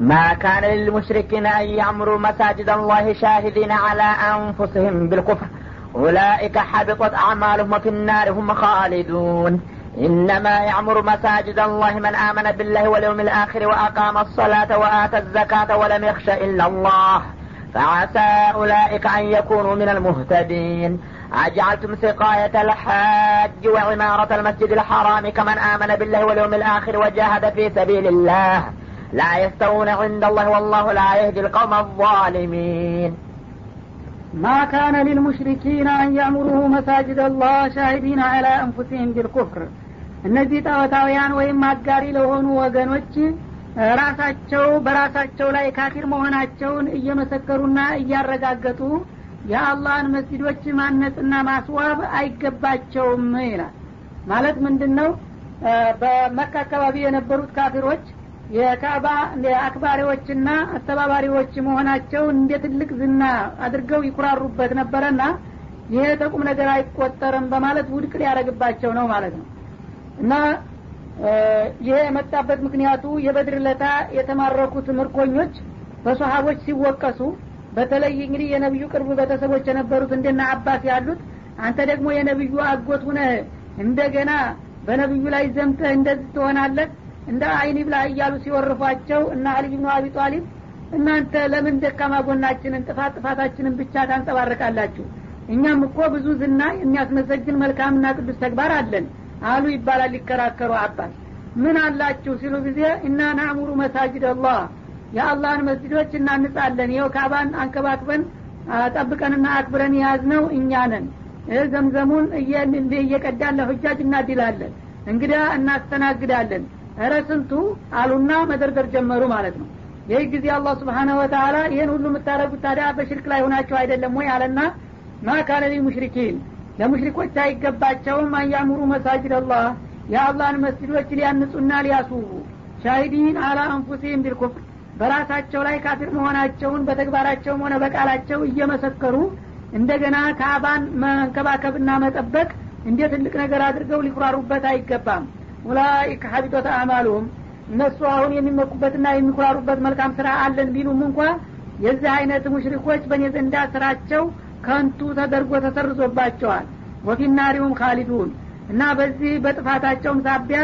ما كان للمشركين أن يعمروا مساجد الله شاهدين على أنفسهم بالكفر. أولئك حبطت أعمالهم وفي النار هم خالدون. إنما يعمر مساجد الله من آمن بالله واليوم الآخر وأقام الصلاة وآتى الزكاة ولم يخش إلا الله. فعسى أولئك أن يكونوا من المهتدين. أجعلتم سقاية الحاج وعمارة المسجد الحرام كمن آمن بالله واليوم الآخر وجاهد في سبيل الله. لا يستوون عند الله والله لا يهدي القوم الظالمين ما كان للمشركين أن يعمروا مساجد الله شاهدين على أنفسهم بالكفر እነዚህ ጣዖታውያን ወይም አጋሪ ለሆኑ ወገኖች ራሳቸው በራሳቸው ላይ ካፊር መሆናቸውን እየመሰከሩና እያረጋገጡ የአላህን መስጊዶች ማነጽና ማስዋብ አይገባቸውም ይላል ማለት ምንድን ነው በመካ አካባቢ የነበሩት ካፊሮች የካዕባ አክባሪዎችና አስተባባሪዎች መሆናቸው እንደ ትልቅ ዝና አድርገው ይኩራሩበት ነበረና ይሄ ተቁም ነገር አይቆጠርም በማለት ውድቅ ሊያደረግባቸው ነው ማለት ነው። እና ይሄ የመጣበት ምክንያቱ የበድር ለታ የተማረኩት ምርኮኞች በሰሀቦች ሲወቀሱ በተለይ እንግዲህ የነቢዩ ቅርብ ቤተሰቦች የነበሩት እንደና አባስ ያሉት አንተ ደግሞ የነቢዩ አጎት ሁነ እንደገና በነቢዩ ላይ ዘምተህ እንደዚህ ትሆናለህ እንደ አይኒ ብላ እያሉ ሲወርፏቸው እና አሊ ብኑ አቢ ጣሊብ እናንተ ለምን ደካማ ጎናችንን ጥፋት ጥፋታችንን ብቻ ታንጸባርቃላችሁ? እኛም እኮ ብዙ ዝና የሚያስመሰግን መልካምና ቅዱስ ተግባር አለን። አሉ ይባላል ሊከራከሩ አባስ ምን አላችሁ ሲሉ ጊዜ እና ናሙሩ መሳጅድ አላህ የአላህን መስጅዶች እናንጻለን። ይኸው ካባን አንከባክበን ጠብቀንና አክብረን የያዝነው እኛ ነን። ዘምዘሙን እየቀዳን ለሁጃጅ እናድላለን። እንግዳ እናስተናግዳለን እረ ስንቱ አሉና መደርደር ጀመሩ ማለት ነው። ይህ ጊዜ አላህ ስብሓነሁ ወተላ ይህን ሁሉ የምታደረጉት ታዲያ በሽርክ ላይ ሆናቸው አይደለም ወይ አለና ማካነ ሙሽሪኪን ለሙሽሪኮች አይገባቸውም አያምሩ መሳጅድ አላህ የአላህን መስጅዶች ሊያንጹና ሊያስውቡ ሻሂዲን አላ አንፉሲህም ቢልኩፍር በራሳቸው ላይ ካፊር መሆናቸውን በተግባራቸውም ሆነ በቃላቸው እየመሰከሩ እንደገና ካባን መንከባከብና መጠበቅ እንደ ትልቅ ነገር አድርገው ሊኩራሩበት አይገባም ኡላይከ ሀቢጦት አዕማሉሁም። እነሱ አሁን የሚመኩበትና የሚኩራሩበት መልካም ስራ አለን ቢሉም እንኳ የዚህ አይነት ሙሽሪኮች በእኔ ዘንዳ ስራቸው ከንቱ ተደርጎ ተሰርዞባቸዋል። ወፊናሪውም ካሊዱን እና በዚህ በጥፋታቸውም ሳቢያ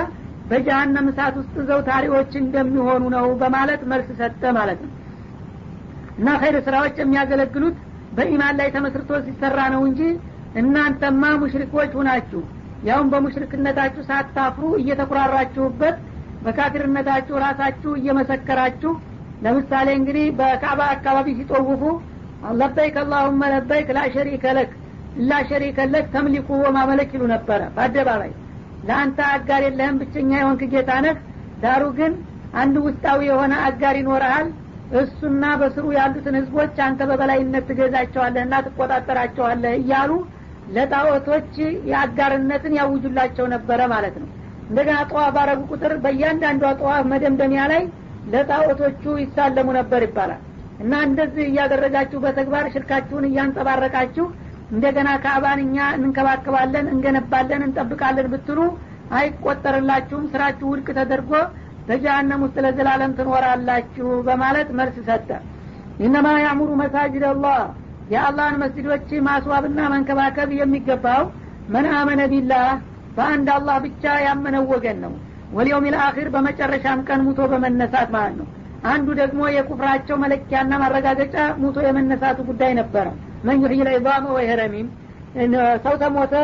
በጀሀነም እሳት ውስጥ ዘውታሪዎች እንደሚሆኑ ነው በማለት መልስ ሰጠ ማለት ነው። እና ኸይር ስራዎች የሚያገለግሉት በኢማን ላይ ተመስርቶ ሲሰራ ነው እንጂ እናንተማ ሙሽሪኮች ሁናችሁ ያውም በሙሽሪክነታችሁ ሳታፍሩ እየተኩራራችሁበት በካፊርነታችሁ ራሳችሁ እየመሰከራችሁ ለምሳሌ እንግዲህ በካዕባ አካባቢ ሲጦውፉ ለበይክ አላሁመ ለበይክ ላ ሸሪከ ለክ ላ ለክ ተምሊኩ ወማመለክ ይሉ ነበረ በአደባባይ። ለአንተ አጋር የለህም ብቸኛ የሆንክ ጌታ ነህ ዳሩ ግን አንድ ውስጣዊ የሆነ አጋር ይኖረሃል እሱና በስሩ ያሉትን ህዝቦች አንተ በበላይነት ትገዛቸዋለህና ትቆጣጠራቸዋለህ እያሉ ለጣዖቶች የአጋርነትን ያውጁላቸው ነበረ ማለት ነው። እንደገና ጠዋፍ ባረጉ ቁጥር በእያንዳንዷ ጠዋፍ መደምደሚያ ላይ ለጣዖቶቹ ይሳለሙ ነበር ይባላል። እና እንደዚህ እያደረጋችሁ በተግባር ሽርካችሁን እያንጸባረቃችሁ እንደገና ካዕባን እኛ እንንከባከባለን እንገነባለን እንጠብቃለን ብትሉ አይቆጠርላችሁም። ስራችሁ ውድቅ ተደርጎ በጀሃነም ውስጥ ለዘላለም ትኖራላችሁ በማለት መልስ ሰጠ። ኢነማ ያእሙሩ መሳጅድ አላህ የአላህን መስጅዶች ማስዋብና መንከባከብ የሚገባው መን አመነ ቢላህ በአንድ አላህ ብቻ ያመነው ወገን ነው። ወልየውም ልአኪር በመጨረሻም ቀን ሙቶ በመነሳት ማለት ነው። አንዱ ደግሞ የኩፍራቸው መለኪያና ማረጋገጫ ሙቶ የመነሳቱ ጉዳይ ነበረ። መን ዩሕይ ልዒዛመ ወይህረሚም ሰው ተሞተ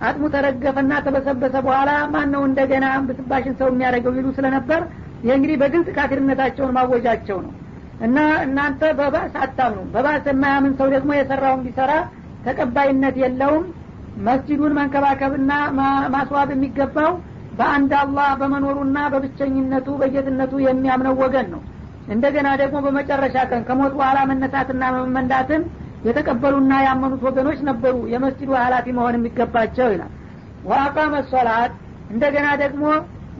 አጥሙ ተረገፈና ተበሰበሰ በኋላ ማን ነው እንደገና ብስባሽን ሰው የሚያደርገው ይሉ ስለነበር ይህ እንግዲህ በግልጽ ካፊርነታቸውን ማወጃቸው ነው እና እናንተ በባስ አታምኑ። በባስ የማያምን ሰው ደግሞ የሰራውን ቢሰራ ተቀባይነት የለውም። መስጂዱን መንከባከብና ማስዋብ የሚገባው በአንድ አላህ በመኖሩና በብቸኝነቱ በጌትነቱ የሚያምነው ወገን ነው። እንደገና ደግሞ በመጨረሻ ቀን ከሞት በኋላ መነሳትና መመንዳትን የተቀበሉና ያመኑት ወገኖች ነበሩ። የመስጅዱ ሀላፊ መሆን የሚገባቸው ይላል። ወአቃመ ሶላት እንደገና ደግሞ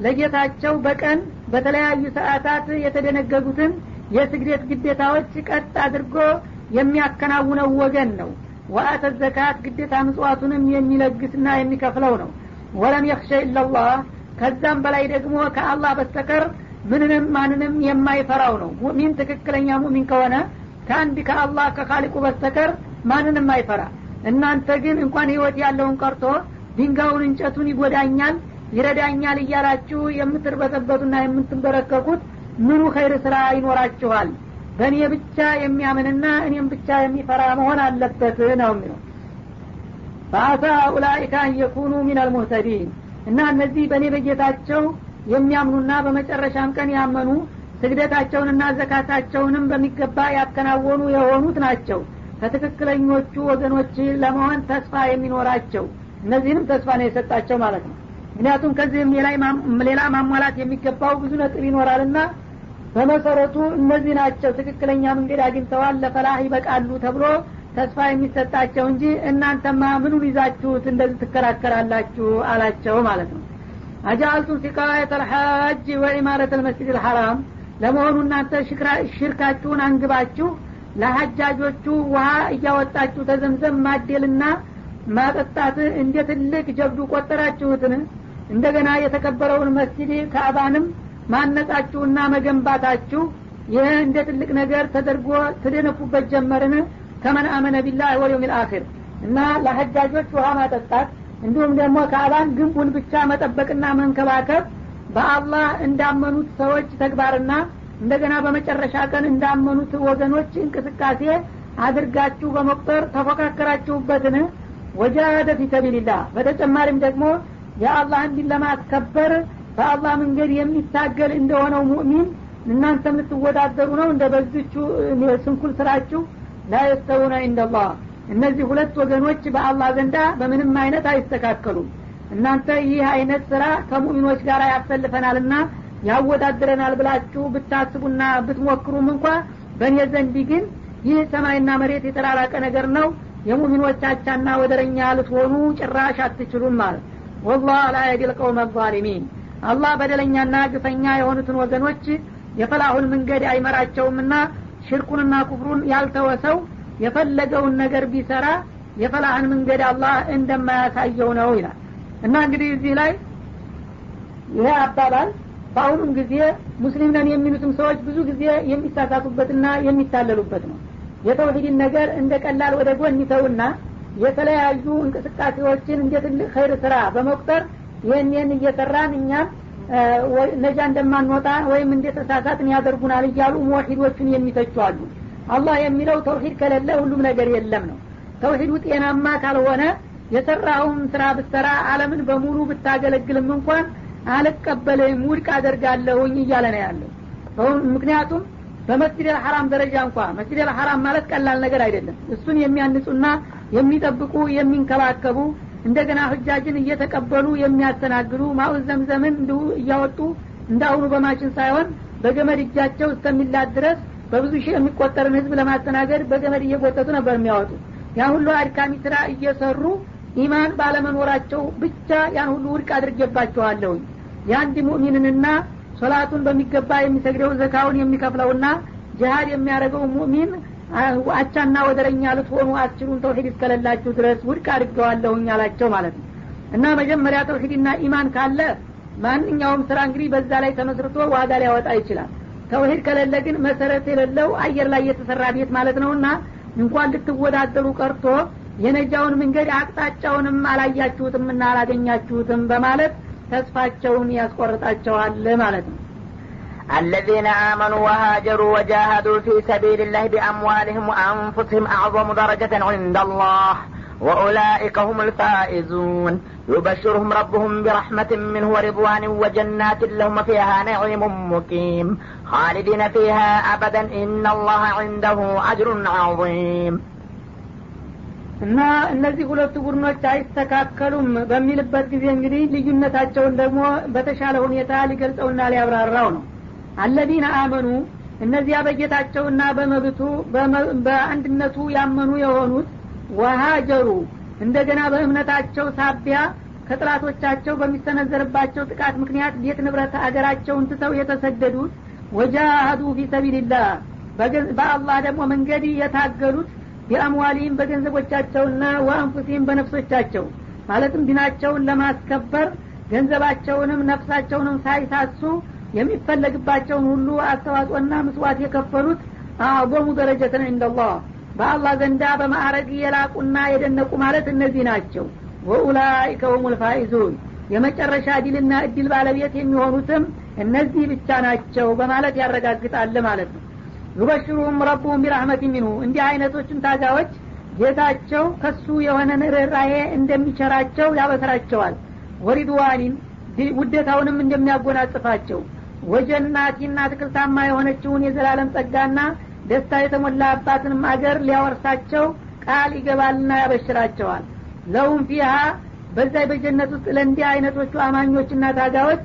ለጌታቸው በቀን በተለያዩ ሰዓታት የተደነገጉትን የስግደት ግዴታዎች ቀጥ አድርጎ የሚያከናውነው ወገን ነው። ወአተ ዘካት ግዴታ ምጽዋቱንም የሚለግስና የሚከፍለው ነው። ወለም የክሸ ኢላላህ ከዛም በላይ ደግሞ ከአላህ በስተቀር ምንንም ማንንም የማይፈራው ነው። ሙእሚን ትክክለኛ ሙእሚን ከሆነ ከአንድ ከአላህ ከካሊቁ በስተቀር ማንንም አይፈራ። እናንተ ግን እንኳን ህይወት ያለውን ቀርቶ ድንጋዩን እንጨቱን ይጎዳኛል ይረዳኛል እያላችሁ የምትርበተበቱና የምትንበረከኩት ምኑ ኸይር ስራ ይኖራችኋል። በእኔ ብቻ የሚያምንና እኔም ብቻ የሚፈራ መሆን አለበት ነው የሚለው። ፈአሳ ኡላይከ አን የኩኑ ሚን አልሙህተዲን እና እነዚህ በእኔ በጌታቸው የሚያምኑና በመጨረሻም ቀን ያመኑ ስግደታቸውንና ዘካታቸውንም በሚገባ ያከናወኑ የሆኑት ናቸው። ከትክክለኞቹ ወገኖች ለመሆን ተስፋ የሚኖራቸው። እነዚህንም ተስፋ ነው የሰጣቸው ማለት ነው። ምክንያቱም ከዚህም ሌላ ማሟላት የሚገባው ብዙ ነጥብ ይኖራልና በመሰረቱ እነዚህ ናቸው ትክክለኛ መንገድ አግኝተዋል ለፈላህ ይበቃሉ ተብሎ ተስፋ የሚሰጣቸው እንጂ እናንተማ ምኑን ይዛችሁት እንደዚህ ትከራከራላችሁ አላቸው ማለት ነው። አጃአልቱም ሲቃየት አልሐጅ ወኢማረት አልመስጅድ አልሐራም ለመሆኑ እናንተ ሽርካችሁን አንግባችሁ ለሀጃጆቹ ውሃ እያወጣችሁ ተዘምዘም ማዴልና ማጠጣት እንደ ትልቅ ጀብዱ ቆጠራችሁትን? እንደገና የተከበረውን መስጅድ ከአባንም ማነጻችሁና መገንባታችሁ ይህ እንደ ትልቅ ነገር ተደርጎ ትደነፉበት ጀመርን ከመን አመነ ቢላህ ወልየውም ልአኪር እና ለሀጃጆች ውሃ ማጠጣት እንዲሁም ደግሞ ከአባን ግንቡን ብቻ መጠበቅና መንከባከብ በአላህ እንዳመኑት ሰዎች ተግባርና እንደገና በመጨረሻ ቀን እንዳመኑት ወገኖች እንቅስቃሴ አድርጋችሁ በመቁጠር ተፎካከራችሁበትን። ወጃደ ፊ ሰቢልላህ በተጨማሪም ደግሞ የአላህን ዲን ለማስከበር በአላህ መንገድ የሚታገል እንደሆነው ሙእሚን እናንተ የምትወዳደሩ ነው። እንደ በዝቹ ስንኩል ስራችሁ ላየስተውነ ኢንደላህ። እነዚህ ሁለት ወገኖች በአላህ ዘንዳ በምንም አይነት አይስተካከሉም። እናንተ ይህ አይነት ስራ ከሙእሚኖች ጋር ያሰልፈናልና ያወዳድረናል ብላችሁ ብታስቡና ብትሞክሩም እንኳ በእኔ ዘንድ ግን ይህ ሰማይና መሬት የተራራቀ ነገር ነው። የሙሚኖች አቻና ወደረኛ ልትሆኑ ጭራሽ አትችሉም ማለት ወላህ ላ የዲል ዛሊሚን አላህ በደለኛና ግፈኛ የሆኑትን ወገኖች የፈላሁን መንገድ አይመራቸውምና ሽርኩንና ኩፍሩን ያልተወሰው የፈለገውን ነገር ቢሰራ የፈላህን መንገድ አላህ እንደማያሳየው ነው ይላል። እና እንግዲህ እዚህ ላይ ይሄ አባባል በአሁኑም ጊዜ ሙስሊም ነን የሚሉትም ሰዎች ብዙ ጊዜ የሚሳሳቱበትና የሚታለሉበት ነው። የተውሂድን ነገር እንደ ቀላል ወደ ጎን ይተውና የተለያዩ እንቅስቃሴዎችን እንደ ትልቅ ኸይር ስራ በመቁጠር ይህን ይህን እየሰራን እኛም ነጃ እንደማንወጣ ወይም እንደ ተሳሳትን ያደርጉናል እያሉ ሙወሒዶቹን የሚተቹ አሉ። አላህ የሚለው ተውሂድ ከሌለ ሁሉም ነገር የለም ነው። ተውሂዱ ጤናማ ካልሆነ የሰራውን ስራ ብትሰራ አለምን በሙሉ ብታገለግልም እንኳን አልቀበልም ውድቅ አደርጋለሁኝ እያለ ነው ያለው። ምክንያቱም በመስጅድ አልሐራም ደረጃ እንኳ መስጅድ አልሐራም ማለት ቀላል ነገር አይደለም። እሱን የሚያንጹና የሚጠብቁ የሚንከባከቡ እንደገና ህጃጅን እየተቀበሉ የሚያስተናግዱ ማኡ ዘምዘምን እንዲሁ እያወጡ እንዳሁኑ በማሽን ሳይሆን በገመድ እጃቸው እስከሚላድ ድረስ በብዙ ሺህ የሚቆጠርን ህዝብ ለማስተናገድ በገመድ እየጎተቱ ነበር የሚያወጡ ያን ሁሉ አድካሚ ስራ እየሰሩ ኢማን ባለመኖራቸው ብቻ ያን ሁሉ ውድቅ አድርጌባቸዋለሁኝ። የአንድ ሙእሚንንና ሶላቱን በሚገባ የሚሰግደው ዘካውን የሚከፍለውና ጅሀድ የሚያደርገው ሙእሚን አቻና ወደረኛ ልትሆኑ አትችሉን ተውሂድ እስከሌላችሁ ድረስ ውድቅ አድርገዋለሁኝ አላቸው ማለት ነው። እና መጀመሪያ ተውሂድና ኢማን ካለ ማንኛውም ስራ እንግዲህ በዛ ላይ ተመስርቶ ዋጋ ሊያወጣ ይችላል። ተውሂድ ከሌለ ግን መሰረት የሌለው አየር ላይ የተሰራ ቤት ማለት ነውና እንኳን ልትወዳደሩ ቀርቶ የነጃውን መንገድ አቅጣጫውንም አላያችሁትም እና አላገኛችሁትም በማለት ተስፋቸውን ያስቆርጣቸዋል ማለት ነው الذين آمنوا وهاجروا وجاهدوا في سبيل الله بأموالهم وأنفسهم أعظم درجة عند الله وأولئك هم الفائزون يبشرهم ربهم برحمة منه ورضوان وجنات لهم فيها نعيم مقيم خالدين فيها أبدا إن الله عنده أجر عظيم እና እነዚህ ሁለቱ ቡድኖች አይስተካከሉም በሚልበት ጊዜ እንግዲህ ልዩነታቸውን ደግሞ በተሻለ ሁኔታ ሊገልጸውና ሊያብራራው ነው አለዚነ አመኑ እነዚያ በጌታቸውና በመብቱ በአንድነቱ ያመኑ የሆኑት ወሃጀሩ እንደገና በእምነታቸው ሳቢያ ከጥላቶቻቸው በሚሰነዘርባቸው ጥቃት ምክንያት ቤት ንብረት አገራቸውን ትተው የተሰደዱት ወጃሃዱ ፊ ሰቢልላህ በአላህ ደግሞ መንገድ የታገሉት ቢአምዋሊም በገንዘቦቻቸውና ወአንፉሲም በነፍሶቻቸው። ማለትም ዲናቸውን ለማስከበር ገንዘባቸውንም ነፍሳቸውንም ሳይሳሱ የሚፈለግባቸውን ሁሉ አስተዋጽኦና ምስዋት የከፈሉት አዕظሙ ደረጀትን እንደላህ በአላህ ዘንዳ በማዕረግ የላቁና የደነቁ ማለት እነዚህ ናቸው። ወኡላይከ ሁም ልፋኢዙን የመጨረሻ ድልና እድል ባለቤት የሚሆኑትም እነዚህ ብቻ ናቸው በማለት ያረጋግጣል ማለት ነው። ዩበሽሩሁም ረቡሁም ቢራህመት ሚንሁ እንዲህ አይነቶችን ታጋዎች ጌታቸው ከሱ የሆነ ርኅራሄ እንደሚቸራቸው ያበስራቸዋል። ወሪድዋኒን ውደታውንም እንደሚያጎናጽፋቸው ወጀናቲና አትክልታማ የሆነችውን የዘላለም ጸጋና ደስታ የተሞላባትንም አገር ሊያወርሳቸው ቃል ይገባልና ያበሽራቸዋል። ለሁም ፊሃ በዛ በጀነት ውስጥ ለእንዲህ አይነቶቹ አማኞችና ታጋዎች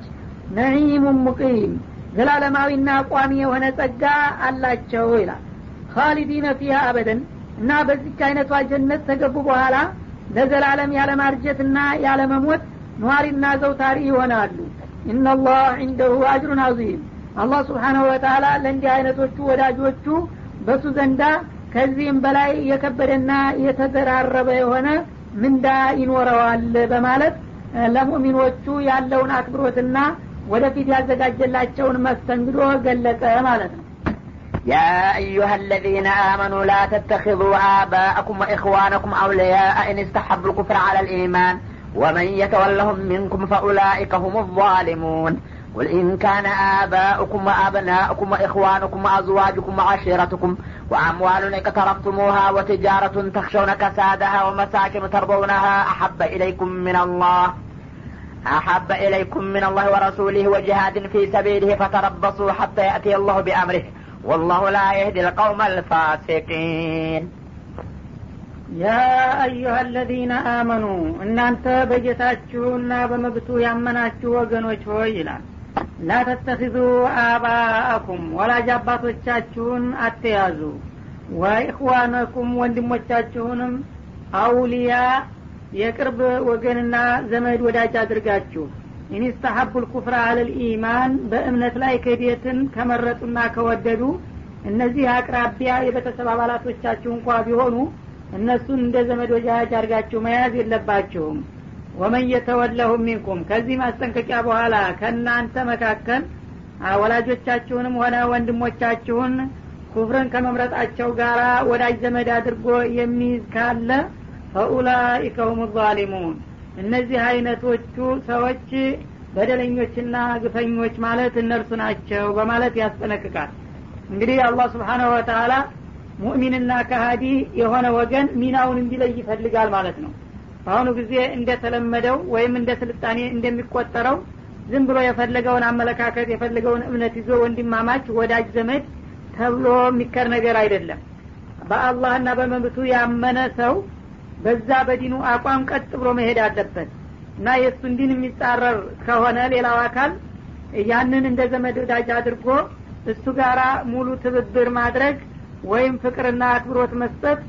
ነዒሙን ሙቂም ዘላለማዊና ቋሚ የሆነ ጸጋ አላቸው ይላል። ካሊዲነ ፊሃ አበደን እና በዚች አይነቷ ጀነት ተገቡ በኋላ ለዘላለም ያለማርጀትና ያለመሞት ነዋሪና ዘውታሪ ይሆናሉ ኢናላህ ዒንደሁ አጅሩን አዚም አላህ ስብሓናሁ ወተላ ለእንዲህ አይነቶቹ ወዳጆቹ በሱ ዘንዳ ከዚህም በላይ የከበደና የተደራረበ የሆነ ምንዳ ይኖረዋል በማለት ለሙእሚኖቹ ያለውን አክብሮትና ወደፊት ያዘጋጀላቸውን መስተንግዶ ገለጸ ማለት ነው يا أيها الذين آمنوا لا تتخذوا آباءكم وإخوانكم أولياء إن استحبوا الكفر على الإيمان ومن يتولهم منكم فأولئك هم الظالمون. قل إن كان آباؤكم وأبناؤكم وإخوانكم وأزواجكم وعشيرتكم وأموال اقترفتموها وتجارة تخشون كسادها ومساكن ترضونها أحب إليكم من الله. أحب إليكم من الله ورسوله وجهاد في سبيله فتربصوا حتى يأتي الله بأمره. والله لا يهدي القوم الفاسقين. ያ አዩሀ አለዚነ አመኑ እናንተ በጌታችሁና በመብቱ ያመናችሁ ወገኖች ሆይ ይላል። ላ ተተኪዙ አባአኩም ወላጅ አባቶቻችሁን አትያዙ። ወኢኽዋነኩም ወንድሞቻችሁንም አውሊያ የቅርብ ወገንና ዘመድ ወዳጅ አድርጋችሁ። ኢንስተሀቡ ልኩፍራ አለል ኢማን በእምነት ላይ ክህደትን ከመረጡና ከወደዱ እነዚህ አቅራቢያ የቤተሰብ አባላቶቻችሁ እንኳ ቢሆኑ እነሱን እንደ ዘመድ ወጃጅ አድርጋችሁ መያዝ የለባችሁም። ወመን የተወለሁ ሚንኩም ከዚህ ማስጠንቀቂያ በኋላ ከእናንተ መካከል ወላጆቻችሁንም ሆነ ወንድሞቻችሁን ኩፍርን ከመምረጣቸው ጋር ወዳጅ ዘመድ አድርጎ የሚይዝ ካለ ፈኡላኢከ ሁም ዛሊሙን። እነዚህ አይነቶቹ ሰዎች በደለኞችና ግፈኞች ማለት እነርሱ ናቸው በማለት ያስጠነቅቃል። እንግዲህ አላህ ስብሓናሁ ወተላ ሙእሚንና ከሀዲ የሆነ ወገን ሚናውን እንዲለይ ይፈልጋል ማለት ነው። በአሁኑ ጊዜ እንደተለመደው ወይም እንደ ስልጣኔ እንደሚቆጠረው ዝም ብሎ የፈለገውን አመለካከት የፈለገውን እምነት ይዞ ወንድማማች ወዳጅ ዘመድ ተብሎ የሚከር ነገር አይደለም። በአላህና በመብቱ ያመነ ሰው በዛ በዲኑ አቋም ቀጥ ብሎ መሄድ አለበት እና የእሱን ዲን የሚጻረር ከሆነ ሌላው አካል ያንን እንደ ዘመድ ወዳጅ አድርጎ እሱ ጋራ ሙሉ ትብብር ማድረግ ወይም ፍቅርና አክብሮት መስጠት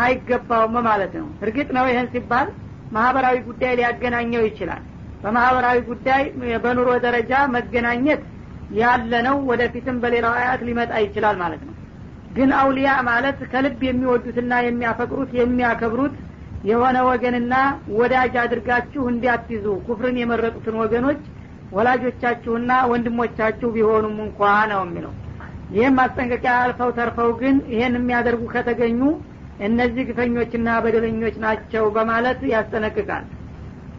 አይገባውም ማለት ነው። እርግጥ ነው ይህን ሲባል ማህበራዊ ጉዳይ ሊያገናኘው ይችላል። በማህበራዊ ጉዳይ በኑሮ ደረጃ መገናኘት ያለ ነው ወደፊትም በሌላው አያት ሊመጣ ይችላል ማለት ነው። ግን አውሊያ ማለት ከልብ የሚወዱትና የሚያፈቅሩት የሚያከብሩት የሆነ ወገንና ወዳጅ አድርጋችሁ እንዲያትይዙ ኩፍርን የመረጡትን ወገኖች ወላጆቻችሁና ወንድሞቻችሁ ቢሆኑም እንኳ ነው የሚለው ይህም ማስጠንቀቂያ አልፈው ተርፈው ግን ይሄን የሚያደርጉ ከተገኙ እነዚህ ግፈኞችና በደለኞች ናቸው በማለት ያስጠነቅቃል።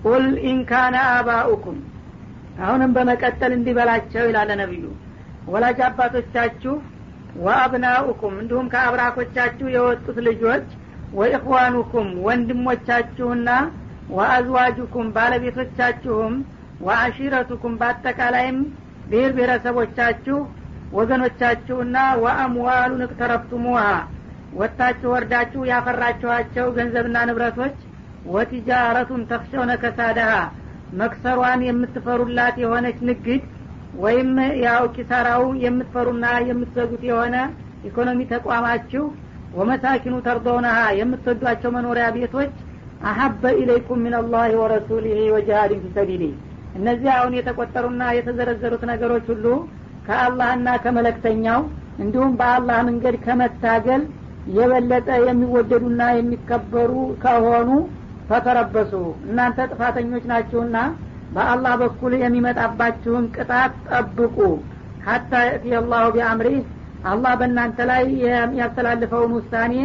ቁል ኢንካነ አባኡኩም አሁንም በመቀጠል እንዲበላቸው ይላለ ነቢዩ። ወላጅ አባቶቻችሁ ወአብናኡኩም እንዲሁም ከአብራኮቻችሁ የወጡት ልጆች ወኢኽዋኑኩም ወንድሞቻችሁና ወአዝዋጁኩም ባለቤቶቻችሁም ወአሺረቱኩም በአጠቃላይም ብሔር ብሔረሰቦቻችሁ ወገኖቻችሁና ወአምዋሉን እቅተረፍቱሙሃ ወጥታችሁ ወርዳችሁ ያፈራችኋቸው ገንዘብና ንብረቶች ወቲጃረቱን ተክሸውነ ከሳደሃ መክሰሯን የምትፈሩላት የሆነች ንግድ ወይም ያው ኪሳራው የምትፈሩና የምትዘጉት የሆነ ኢኮኖሚ ተቋማችሁ ወመሳኪኑ ተርዶነሃ የምትወዷቸው መኖሪያ ቤቶች አሀበ ኢለይኩም ምን አላህ ወረሱሊህ ወጅሃድን ፊሰቢሊህ እነዚህ አሁን የተቆጠሩና የተዘረዘሩት ነገሮች ሁሉ ከአላህና ከመለክተኛው እንዲሁም በአላህ መንገድ ከመታገል የበለጠ የሚወደዱና የሚከበሩ ከሆኑ ተተረበሱ። እናንተ ጥፋተኞች ናችሁና በአላህ በኩል የሚመጣባችሁን ቅጣት ጠብቁ። ሀታ የእቲ አላሁ ቢአምሪህ አላህ በእናንተ ላይ የሚያስተላልፈውን ውሳኔ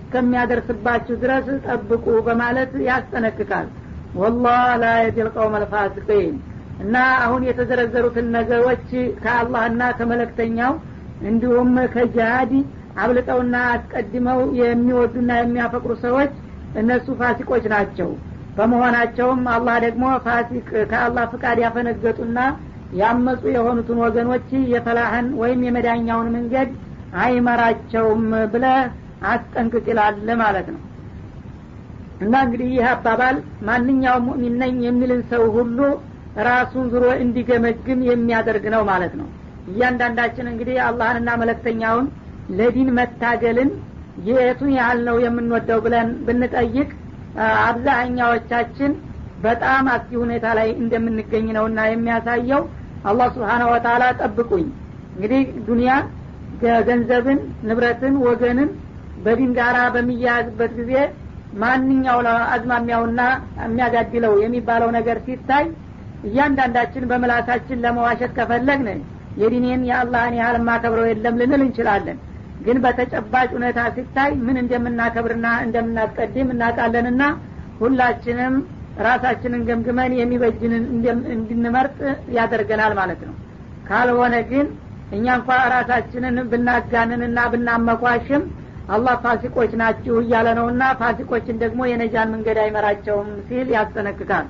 እስከሚያደርስባችሁ ድረስ ጠብቁ በማለት ያስጠነቅቃል። ወላህ ላ የዲል አልፋሲቂን እና አሁን የተዘረዘሩትን ነገሮች ከአላህና ከመለክተኛው እንዲሁም ከጃሃድ አብልጠውና አስቀድመው የሚወዱና የሚያፈቅሩ ሰዎች እነሱ ፋሲቆች ናቸው። በመሆናቸውም አላህ ደግሞ ፋሲቅ ከአላህ ፍቃድ ያፈነገጡና ያመፁ የሆኑትን ወገኖች የፈላህን ወይም የመዳኛውን መንገድ አይመራቸውም ብለ አስጠንቅቅ ይላል ማለት ነው። እና እንግዲህ ይህ አባባል ማንኛውም ሙእሚን ነኝ የሚልን ሰው ሁሉ ራሱን ዙሮ እንዲገመግም የሚያደርግ ነው ማለት ነው። እያንዳንዳችን እንግዲህ አላህንና መለክተኛውን ለዲን መታገልን የቱን ያህል ነው የምንወደው ብለን ብንጠይቅ አብዛኛዎቻችን በጣም አስጊ ሁኔታ ላይ እንደምንገኝ ነውና የሚያሳየው አላህ ስብሓነ ወተላ ጠብቁኝ። እንግዲህ ዱኒያ ገንዘብን ንብረትን ወገንን በዲን ጋራ በሚያያዝበት ጊዜ ማንኛው አዝማሚያውና የሚያጋድለው የሚባለው ነገር ሲታይ እያንዳንዳችን በምላሳችን ለመዋሸት ከፈለግን የዲኔን የአላህን ያህል ማከብረው የለም ልንል እንችላለን። ግን በተጨባጭ ሁኔታ ሲታይ ምን እንደምናከብርና እንደምናስቀድም እናውቃለንና ሁላችንም ራሳችንን ገምግመን የሚበጅንን እንድንመርጥ ያደርገናል ማለት ነው። ካልሆነ ግን እኛ እንኳ ራሳችንን ብናጋንንና ብናመኳሽም አላህ ፋሲቆች ናችሁ እያለ ነውና ፋሲቆችን ደግሞ የነጃን መንገድ አይመራቸውም ሲል ያስጠነቅቃል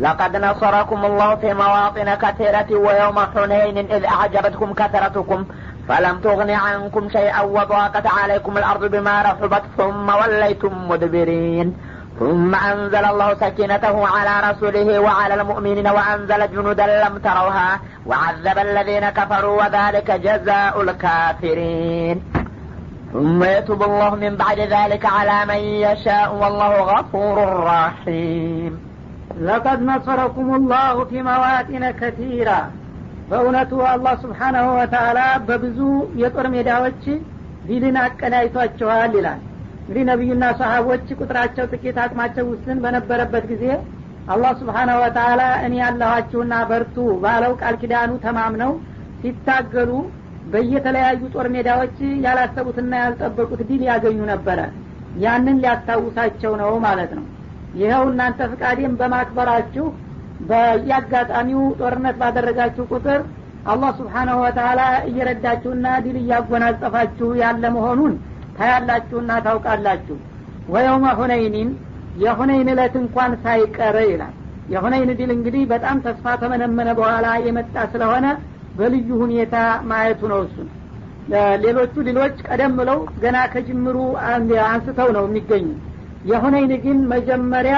لقد نصركم الله في مواطن كثيرة ويوم حنين إذ أعجبتكم كثرتكم فلم تغن عنكم شيئا وضاقت عليكم الأرض بما رحبت ثم وليتم مدبرين. ثم أنزل الله سكينته على رسوله وعلى المؤمنين وأنزل جنودا لم تروها وعذب الذين كفروا وذلك جزاء الكافرين. ثم يتوب الله من بعد ذلك على من يشاء والله غفور رحيم. ለቀድ ነሰረኩም ላሁ ፊ መዋጢነ ከቲራ በእውነቱ አላህ ስብሓናሁ ወተአላ በብዙ የጦር ሜዳዎች ዲልን አቀዳይቷቸዋል ይላል። እንግዲህ ነቢዩና ሰሀቦች ቁጥራቸው ጥቂት አቅማቸው ውስን በነበረበት ጊዜ አላህ ስብሓናሁ ወተአላ እኔ ያለኋችሁና በርቱ ባለው ቃል ኪዳኑ ተማምነው ሲታገሉ በየተለያዩ ጦር ሜዳዎች ያላሰቡትና ያልጠበቁት ድል ያገኙ ነበረ። ያንን ሊያስታውሳቸው ነው ማለት ነው ይኸው እናንተ ፍቃዴን በማክበራችሁ በየአጋጣሚው ጦርነት ባደረጋችሁ ቁጥር አላህ ስብሓናሁ ወተላ እየረዳችሁና ድል እያጎናጸፋችሁ ያለ መሆኑን ታያላችሁና ታውቃላችሁ። ወየውመ ሁነይኒን የሁነይን እለት እንኳን ሳይቀር ይላል። የሁነይን ድል እንግዲህ በጣም ተስፋ ተመነመነ በኋላ የመጣ ስለሆነ በልዩ ሁኔታ ማየቱ ነው እሱን ሌሎቹ ድሎች ቀደም ብለው ገና ከጅምሩ አንስተው ነው የሚገኙ የሁነይን ግን መጀመሪያ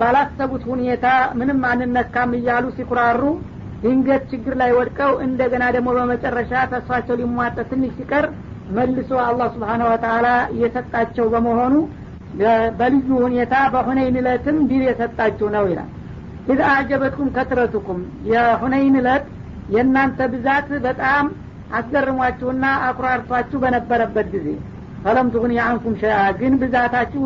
ባላሰቡት ሁኔታ ምንም አንነካም እያሉ ሲኩራሩ ድንገት ችግር ላይ ወድቀው እንደገና ደግሞ በመጨረሻ ተስፋቸው ሊሟጠ ትንሽ ሲቀር መልሶ አላህ سبحانه وتعالى እየሰጣቸው በመሆኑ በልዩ ሁኔታ በሁነይን እለትም ድል የሰጣችሁ ነው ይላል። إذ أعجبتكم كثرتكم የሁነይን እለት የእናንተ ብዛት በጣም አስገርሟችሁና አኩራርቷችሁ በነበረበት ጊዜ። فلم تغن عنكم شيئا ግን ብዛታችሁ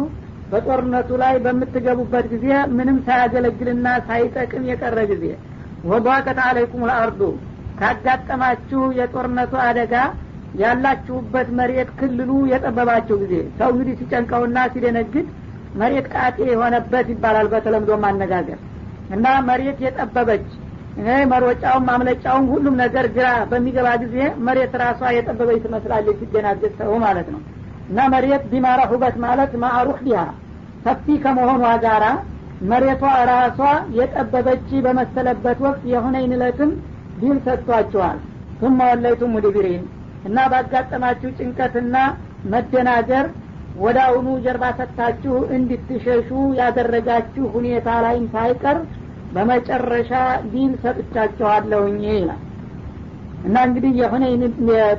በጦርነቱ ላይ በምትገቡበት ጊዜ ምንም ሳያገለግልና ሳይጠቅም የቀረ ጊዜ። وضاقت عليكم الأرض ካጋጠማችሁ የጦርነቱ አደጋ ያላችሁበት መሬት ክልሉ የጠበባችሁ ጊዜ። ሰው እንግዲህ ሲጨንቀውና ሲደነግጥ መሬት ቃጤ የሆነበት ይባላል በተለምዶ ማነጋገር። እና መሬት የጠበበች መሮጫውም ማምለጫውም ሁሉም ነገር ግራ በሚገባ ጊዜ መሬት ራሷ የጠበበች ትመስላለች ሲደናገጥ ሰው ማለት ነው። እና መሬት ቢማራ ሁበት ማለት ማዕሩፍ ቢሃ ሰፊ ከመሆኗ ጋራ መሬቷ ራሷ የጠበበች በመሰለበት ወቅት የሁነይን እለትም ድል ሰጥቷቸዋል። ثم وليتم مدبرين እና ባጋጠማችሁ ጭንቀትና መደናገር ወደ አሁኑ ጀርባ ሰጥታችሁ እንድትሸሹ ያደረጋችሁ ሁኔታ ላይም ሳይቀር በመጨረሻ ድል ሰጥቻችኋለሁኝ ይላል። እና እንግዲህ የሁነይን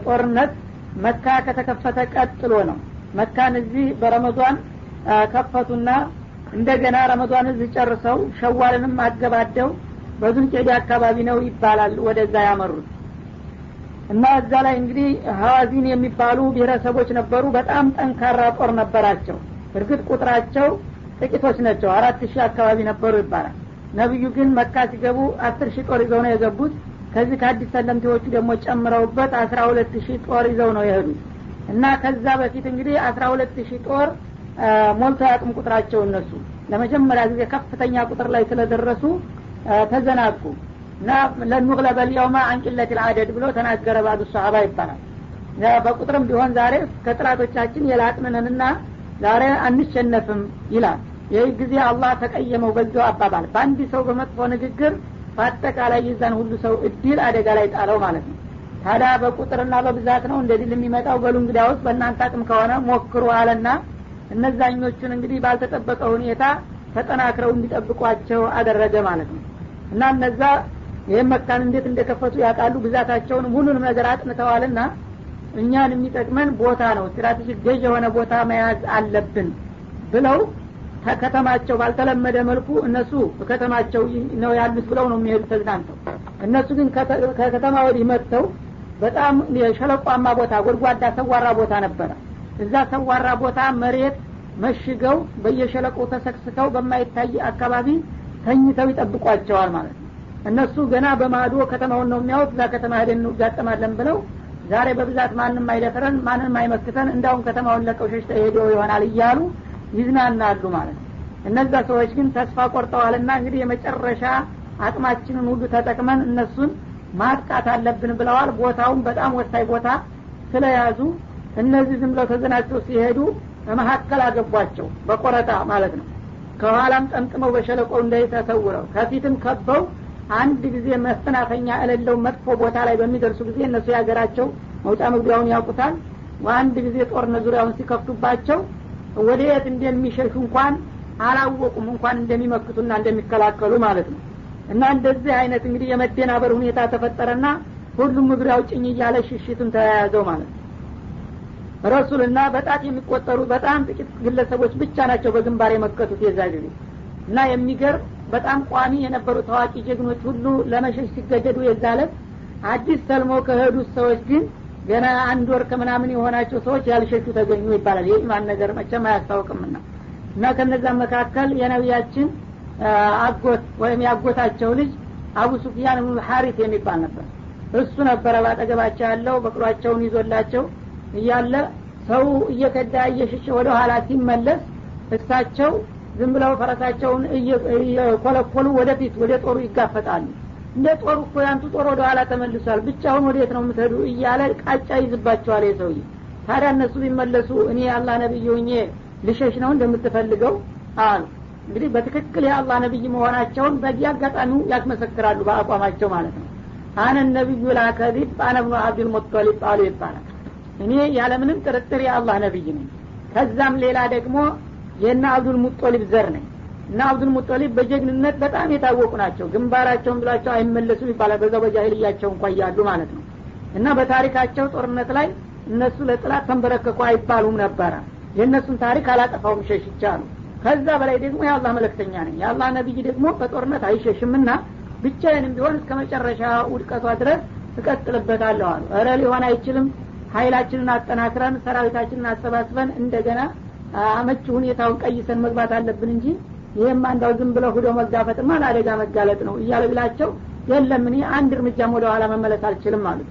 ጦርነት መካ ከተከፈተ ቀጥሎ ነው። መካን እዚህ በረመዷን ከፈቱና እንደገና ረመዷን እዚህ ጨርሰው ሸዋልንም አገባደው በዙልቄዲ አካባቢ ነው ይባላል ወደዛ ያመሩት። እና እዛ ላይ እንግዲህ ሀዋዚን የሚባሉ ብሔረሰቦች ነበሩ። በጣም ጠንካራ ጦር ነበራቸው። እርግጥ ቁጥራቸው ጥቂቶች ናቸው። አራት ሺህ አካባቢ ነበሩ ይባላል። ነቢዩ ግን መካ ሲገቡ አስር ሺህ ጦር ይዘው ነው የገቡት። ከዚህ ከአዲስ ሰለምቴዎቹ ደግሞ ጨምረውበት አስራ ሁለት ሺህ ጦር ይዘው ነው የሄዱት። እና ከዛ በፊት እንግዲህ አስራ ሁለት ሺህ ጦር ሞልቶ ያቅም ቁጥራቸው እነሱ። ለመጀመሪያ ጊዜ ከፍተኛ ቁጥር ላይ ስለደረሱ ተዘናጉ። እና ለኑቅለበ ልየውማ አንቂለት ልአደድ ብሎ ተናገረ ባዱ ሰሀባ ይባላል። በቁጥርም ቢሆን ዛሬ ከጥላቶቻችን የላጥንንና ዛሬ አንሸነፍም ይላል። ይህ ጊዜ አላህ ተቀየመው በዚው አባባል። በአንድ ሰው በመጥፎ ንግግር በአጠቃላይ የዛን ሁሉ ሰው እድል አደጋ ላይ ጣለው ማለት ነው። ታዲያ በቁጥርና በብዛት ነው እንደ ድል የሚመጣው? በሉ እንግዲያ ውስጥ በእናንተ አቅም ከሆነ ሞክሩ አለና እነዛኞቹን እንግዲህ ባልተጠበቀ ሁኔታ ተጠናክረው እንዲጠብቋቸው አደረገ ማለት ነው። እና እነዛ ይህም መካን እንዴት እንደከፈቱ ያውቃሉ? ብዛታቸውን ሁሉንም ነገር አጥንተዋልና እኛን የሚጠቅመን ቦታ ነው። ስትራቴጂክ ገዥ የሆነ ቦታ መያዝ አለብን ብለው ከከተማቸው ባልተለመደ መልኩ እነሱ ከተማቸው ነው ያሉት ብለው ነው የሚሄዱ ተዝናንተው። እነሱ ግን ከከተማ ወዲህ መጥተው በጣም የሸለቋማ ቦታ ጎድጓዳ ሰዋራ ቦታ ነበረ እዛ ሰዋራ ቦታ መሬት መሽገው በየሸለቆው ተሰክስከው በማይታይ አካባቢ ተኝተው ይጠብቋቸዋል ማለት ነው። እነሱ ገና በማዶ ከተማውን ነው የሚያወት እዛ ከተማ ሄደን እንጋጠማለን ብለው ዛሬ በብዛት ማንም አይደፍረን ማንም አይመክተን እንዳሁም ከተማውን ለቀው ሸሽተው ሄዶ ይሆናል እያሉ ይዝናናሉ ማለት ነው። እነዛ ሰዎች ግን ተስፋ ቆርጠዋልና እንግዲህ የመጨረሻ አቅማችንን ሁሉ ተጠቅመን እነሱን ማጥቃት አለብን ብለዋል። ቦታውን በጣም ወሳኝ ቦታ ስለያዙ እነዚህ ዝም ብለው ተዘናቸው ሲሄዱ በመካከል አገቧቸው በቆረጣ ማለት ነው። ከኋላም ጠምጥመው በሸለቆው እንዳይ ከፊትም ከበው አንድ ጊዜ መስተናፈኛ እለለው መጥፎ ቦታ ላይ በሚደርሱ ጊዜ እነሱ የሀገራቸው መውጫ መግቢያውን ያውቁታል። አንድ ጊዜ ጦርነት ዙሪያውን ሲከፍቱባቸው ወደ የት እንደሚሸሹ እንኳን አላወቁም እንኳን እንደሚመክቱና እንደሚከላከሉ ማለት ነው። እና እንደዚህ አይነት እንግዲህ የመደናበር ሁኔታ ተፈጠረና ሁሉም እግር አውጭኝ እያለ ሽሽቱን ተያያዘው ማለት ነው ረሱልና በጣት የሚቆጠሩ በጣም ጥቂት ግለሰቦች ብቻ ናቸው በግንባር የመከቱት የዛ ጊዜ። እና የሚገርም በጣም ቋሚ የነበሩ ታዋቂ ጀግኖች ሁሉ ለመሸሽ ሲገደዱ የዛለት አዲስ ሰልሞ ከሄዱት ሰዎች ግን ገና አንድ ወር ከምናምን የሆናቸው ሰዎች ያልሸሹ ተገኙ ይባላል። የኢማን ነገር መቸም አያስታውቅምና። እና ከነዛም መካከል የነቢያችን አጎት ወይም ያጎታቸው ልጅ አቡ ሱፊያን ብኑ ሀሪት የሚባል ነበር። እሱ ነበረ ባጠገባቸው ያለው በቅሏቸውን ይዞላቸው እያለ ሰው እየከዳ እየሸሸ ወደ ኋላ ሲመለስ እሳቸው ዝም ብለው ፈረሳቸውን እየኮለኮሉ ወደፊት ወደ ጦሩ ይጋፈጣሉ። እንደ ጦሩ እኮ ያንቱ ጦር ወደ ኋላ ተመልሷል። ብቻውን ወዴት ነው የምትሄዱ? እያለ ቃጫ ይዝባቸዋል የሰውዬ። ታዲያ እነሱ ቢመለሱ እኔ የአላህ ነቢይ ሆኜ ልሸሽ ነው እንደምትፈልገው? አሉ። እንግዲህ በትክክል የአላህ ነቢይ መሆናቸውን በዚህ አጋጣሚው ያስመሰክራሉ በአቋማቸው ማለት ነው። አነ ነቢዩ ላከዚብ አነ ብኑ አብዱልሙጠሊብ አሉ ይባላል እኔ ያለምንም ጥርጥር የአላህ ነቢይ ነኝ። ከዛም ሌላ ደግሞ የእነ አብዱልሙጦሊብ ዘር ነኝ። እና አብዱልሙጦሊብ በጀግንነት በጣም የታወቁ ናቸው። ግንባራቸውን ብላቸው አይመለሱም ይባላል። በዛው በጃሂልያቸው እንኳ እያሉ ማለት ነው። እና በታሪካቸው ጦርነት ላይ እነሱ ለጥላት ተንበረከኩ አይባሉም ነበረ። የእነሱን ታሪክ አላጠፋውም ሸሽቻሉ። ከዛ በላይ ደግሞ የአላህ መለክተኛ ነኝ። የአላህ ነቢይ ደግሞ በጦርነት አይሸሽምና ብቻዬንም ቢሆን እስከ መጨረሻ ውድቀቷ ድረስ እቀጥልበታለሁ አሉ። እረ ሊሆን አይችልም ሀይላችንን አጠናክረን ሰራዊታችንን አሰባስበን እንደገና አመቺ ሁኔታውን ቀይሰን መግባት አለብን እንጂ ይህም አንዳው ዝም ብለው ሁዶ መጋፈጥማ ለአደጋ መጋለጥ ነው እያለ ብላቸው የለም እኔ አንድ እርምጃም ወደ ኋላ መመለስ አልችልም አሉት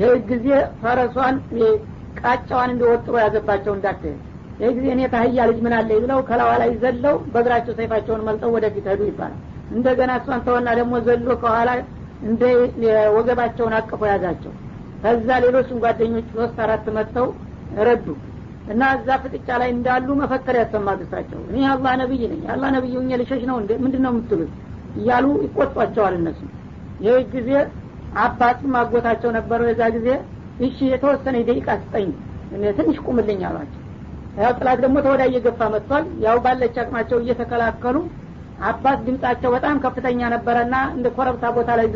ይህ ጊዜ ፈረሷን ቃጫዋን እንደወጥሮ ያዘባቸው እንዳትሄድ ይህ ጊዜ እኔ ታህያ ልጅ ምን አለ ብለው ከላዋ ላይ ዘለው በእግራቸው ሰይፋቸውን መልጠው ወደፊት ሄዱ ይባላል። እንደገና እሷን ተወና ደግሞ ዘሎ ከኋላ እንደ ወገባቸውን አቅፎ ያዛቸው ከዛ ሌሎችም ጓደኞች ሶስት አራት መጥተው ረዱ እና እዛ ፍጥጫ ላይ እንዳሉ መፈከር ያሰማሉ እሳቸው። እኔ አላህ ነብይ ነኝ አላህ ነብይ ሁኜ ልሸሽ ነው ምንድን ነው የምትሉት? እያሉ ይቆጧቸዋል እነሱ። ይህ ጊዜ አባትም አጎታቸው ነበረው። የዛ ጊዜ እሺ የተወሰነ ደቂቃ ስጠኝ ትንሽ ቁምልኝ አሏቸው። ያው ጥላት ደግሞ ተወዳ እየገፋ መጥቷል። ያው ባለች አቅማቸው እየተከላከሉ አባት ድምጻቸው በጣም ከፍተኛ ነበረና እንደ ኮረብታ ቦታ ላይ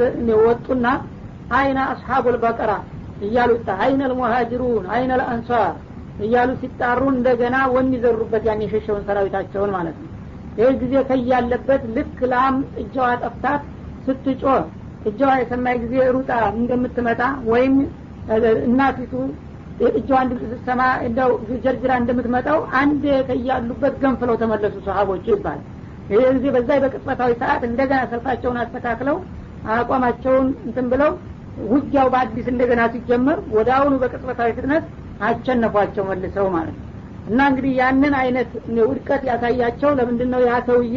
ወጡና አይነ አስሓቡል በቀራ እያሉ አይነ ልሙሃጅሩን አይነ ልአንሷር እያሉ ሲጣሩ እንደገና ወን ይዘሩበት ያን የሸሸውን ሰራዊታቸውን ማለት ነው። ይህ ጊዜ ከያለበት ልክ ላም ጥጃዋ ጠፍታት ስትጮህ ጥጃዋ የሰማይ ጊዜ ሩጣ እንደምትመጣ ወይም እናቲቱ የጥጃዋን ድምፅ እንደው ጀርጅራ እንደምትመጣው አንድ ከያሉበት ገንፍለው ተመለሱ ሰሀቦቹ ይባላል ይህ ጊዜ በዛ በቅጽበታዊ ሰዓት እንደገና ሰልፋቸውን አስተካክለው አቋማቸውን እንትን ብለው ውጊያው በአዲስ እንደገና ሲጀመር ወደ አሁኑ በቅጽበታዊ ፍጥነት አቸነፏቸው መልሰው ማለት ነው። እና እንግዲህ ያንን አይነት ውድቀት ያሳያቸው ለምንድን ነው ያ ሰውዬ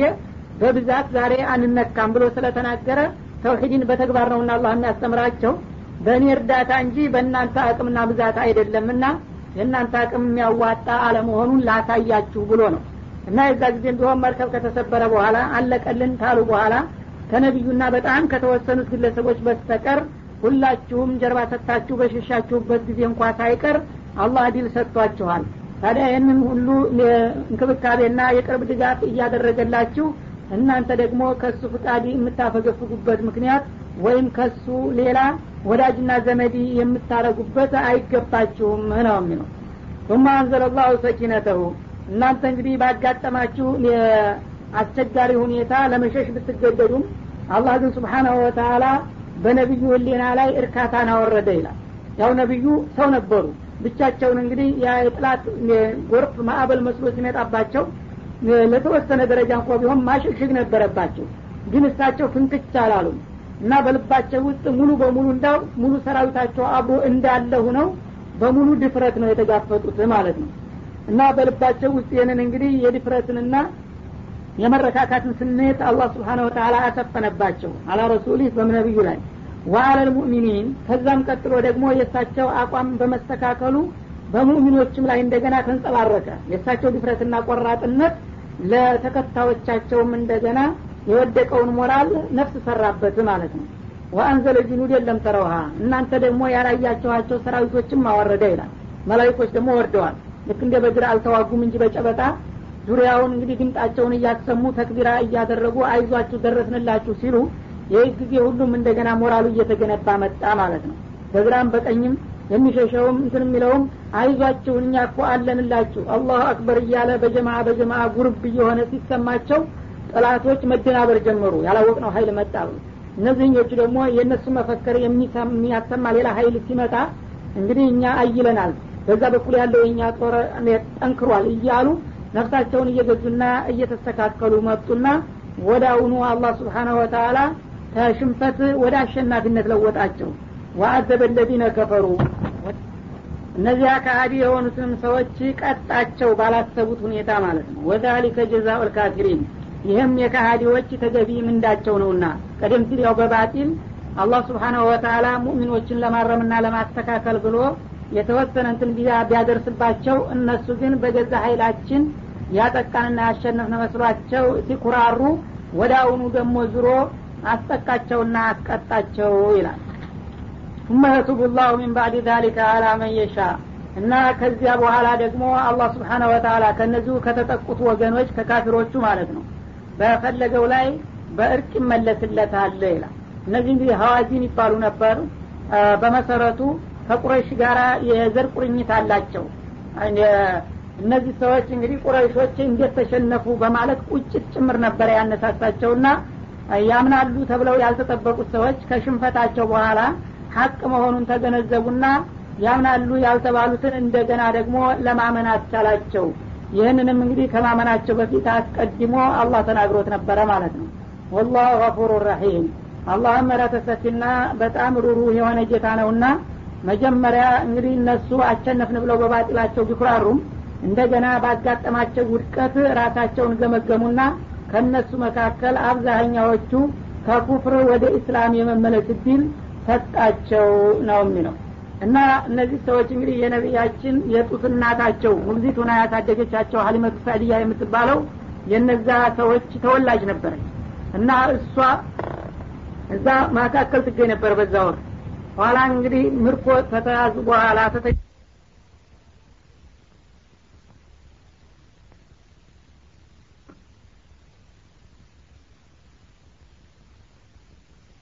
በብዛት ዛሬ አንነካም ብሎ ስለተናገረ ተውሂድን በተግባር ነውና አላህ የሚያስተምራቸው? በእኔ እርዳታ እንጂ በእናንተ አቅምና ብዛት አይደለምና የእናንተ አቅም የሚያዋጣ አለመሆኑን ላሳያችሁ ብሎ ነው። እና የዛ ጊዜ ቢሆን መርከብ ከተሰበረ በኋላ አለቀልን ታሉ በኋላ ከነቢዩና በጣም ከተወሰኑት ግለሰቦች በስተቀር ሁላችሁም ጀርባ ሰጥታችሁ በሸሻችሁበት ጊዜ እንኳ ሳይቀር አላህ ድል ሰጥቷችኋል። ታዲያ ይህንን ሁሉ እንክብካቤና የቅርብ ድጋፍ እያደረገላችሁ እናንተ ደግሞ ከሱ ፍቃድ የምታፈገፍጉበት ምክንያት ወይም ከሱ ሌላ ወዳጅና ዘመዲ የምታረጉበት አይገባችሁም ነው የሚለው። ثم አንዘለ ላሁ ሰኪነተሁ። እናንተ እንግዲህ ባጋጠማችሁ አስቸጋሪ ሁኔታ ለመሸሽ ብትገደዱም አላህ ግን ስብሓናሁ ወተላ በነቢዩ ህሊና ላይ እርካታን አወረደ ይላል። ያው ነቢዩ ሰው ነበሩ። ብቻቸውን እንግዲህ የጥላት ጎርፍ ማዕበል መስሎ ሲመጣባቸው ለተወሰነ ደረጃ እንኳ ቢሆን ማሸግሸግ ነበረባቸው። ግን እሳቸው ፍንክች አላሉም እና በልባቸው ውስጥ ሙሉ በሙሉ እንዳው ሙሉ ሰራዊታቸው አብሮ እንዳለ ሁነው በሙሉ ድፍረት ነው የተጋፈጡት ማለት ነው። እና በልባቸው ውስጥ ይህንን እንግዲህ የድፍረትንና የመረካካትን ስሜት አላህ ስብሓነ ወተላ አሰፈነባቸው አላ ረሱሊህ በነቢዩ ላይ። ወአለ ልሙእሚኒን ከዛም ቀጥሎ ደግሞ የእሳቸው አቋም በመስተካከሉ በሙእሚኖችም ላይ እንደገና ተንጸባረቀ። የእሳቸው ድፍረትና ቆራጥነት ለተከታዮቻቸውም እንደገና የወደቀውን ሞራል ነፍስ ሰራበት ማለት ነው። ወአንዘለ ጅኑድ የለም ተረውሃ እናንተ ደግሞ ያላያቸኋቸው ሰራዊቶችም አወረደ ይላል። መላይኮች ደግሞ ወርደዋል። ልክ እንደ በግራ አልተዋጉም እንጂ በጨበጣ ዙሪያውን እንግዲህ ድምጣቸውን እያሰሙ ተክቢራ እያደረጉ አይዟችሁ ደረስንላችሁ ሲሉ ይህ ጊዜ ሁሉም እንደገና ሞራሉ እየተገነባ መጣ ማለት ነው። በግራም በቀኝም የሚሸሸውም እንትን የሚለውም አይዟችሁ እኛ እኮ አለንላችሁ አላሁ አክበር እያለ በጀማ በጀማ ጉርብ እየሆነ ሲሰማቸው ጠላቶች መደናበር ጀመሩ። ያላወቅነው ሀይል መጣ እነዚህኞቹ ደግሞ የእነሱ መፈከር የሚያሰማ ሌላ ሀይል ሲመጣ እንግዲህ እኛ አይለናል በዛ በኩል ያለው የእኛ ጦር ጠንክሯል እያሉ ነፍሳቸውን እየገዙና እየተስተካከሉ መጡና ወደ አሁኑ አላህ ስብሓናሁ ወተላ ከሽንፈት ወደ አሸናፊነት ለወጣቸው። ወአዘበ ለዚነ ከፈሩ። እነዚያ ከሀዲ የሆኑትን ሰዎች ቀጣቸው ባላሰቡት ሁኔታ ማለት ነው። ወዛሊከ ጀዛኡ ልካፊሪን ይህም የካሃዲዎች ተገቢ ምንዳቸው ነውና ቀደም ሲል ያው በባጢል አላህ ስብሓናሁ ወተላ ሙእሚኖችን ለማረምና ለማስተካከል ብሎ የተወሰነ እንትን ቢያደርስባቸው እነሱ ግን በገዛ ኃይላችን ያጠቃንና ያሸነፍነ መስሏቸው ሲኩራሩ ወደ አሁኑ ደግሞ ዙሮ አስጠቃቸውና አስቀጣቸው ይላል ثم يتوب الله من بعد ذلك على من يشاء እና ከዚያ በኋላ ደግሞ አላህ ስብሓነ ወተላ ከነዚሁ ከተጠቁት ወገኖች ከካፊሮቹ ማለት ነው በፈለገው ላይ በእርቅ ይመለስለታል ይላል እነዚህ እንግዲህ ሀዋዚን ይባሉ ነበር በመሰረቱ ከቁረይሽ ጋር የዘር ቁርኝት አላቸው እነዚህ ሰዎች እንግዲህ ቁረይሾች እንዴት ተሸነፉ በማለት ቁጭት ጭምር ነበረ ያነሳሳቸውና ያምናሉ ተብለው ያልተጠበቁት ሰዎች ከሽንፈታቸው በኋላ ሀቅ መሆኑን ተገነዘቡና ያምናሉ ያልተባሉትን እንደገና ደግሞ ለማመን አስቻላቸው ይህንንም እንግዲህ ከማመናቸው በፊት አስቀድሞ አላህ ተናግሮት ነበረ ማለት ነው። ወላሁ ገፉሩ ረሒም። አላህም ምሕረተ ሰፊና በጣም ሩሩህ የሆነ ጌታ ነውና መጀመሪያ እንግዲህ እነሱ አቸነፍን ብለው በባጢላቸው ቢኩራሩም እንደገና ባጋጠማቸው ውድቀት ራሳቸውን ገመገሙና ከእነሱ መካከል አብዛኛዎቹ ከኩፍር ወደ ኢስላም የመመለስ እድል ሰጣቸው ነው የሚለው። እና እነዚህ ሰዎች እንግዲህ የነቢያችን የጡት እናታቸው ሙግዚት ሆና ያሳደገቻቸው ሀሊመቱ ሳዕድያ የምትባለው የነዛ ሰዎች ተወላጅ ነበረች። እና እሷ እዛ መካከል ትገኝ ነበር በዛ ወቅት። ኋላ እንግዲህ ምርኮ ከተያዙ በኋላ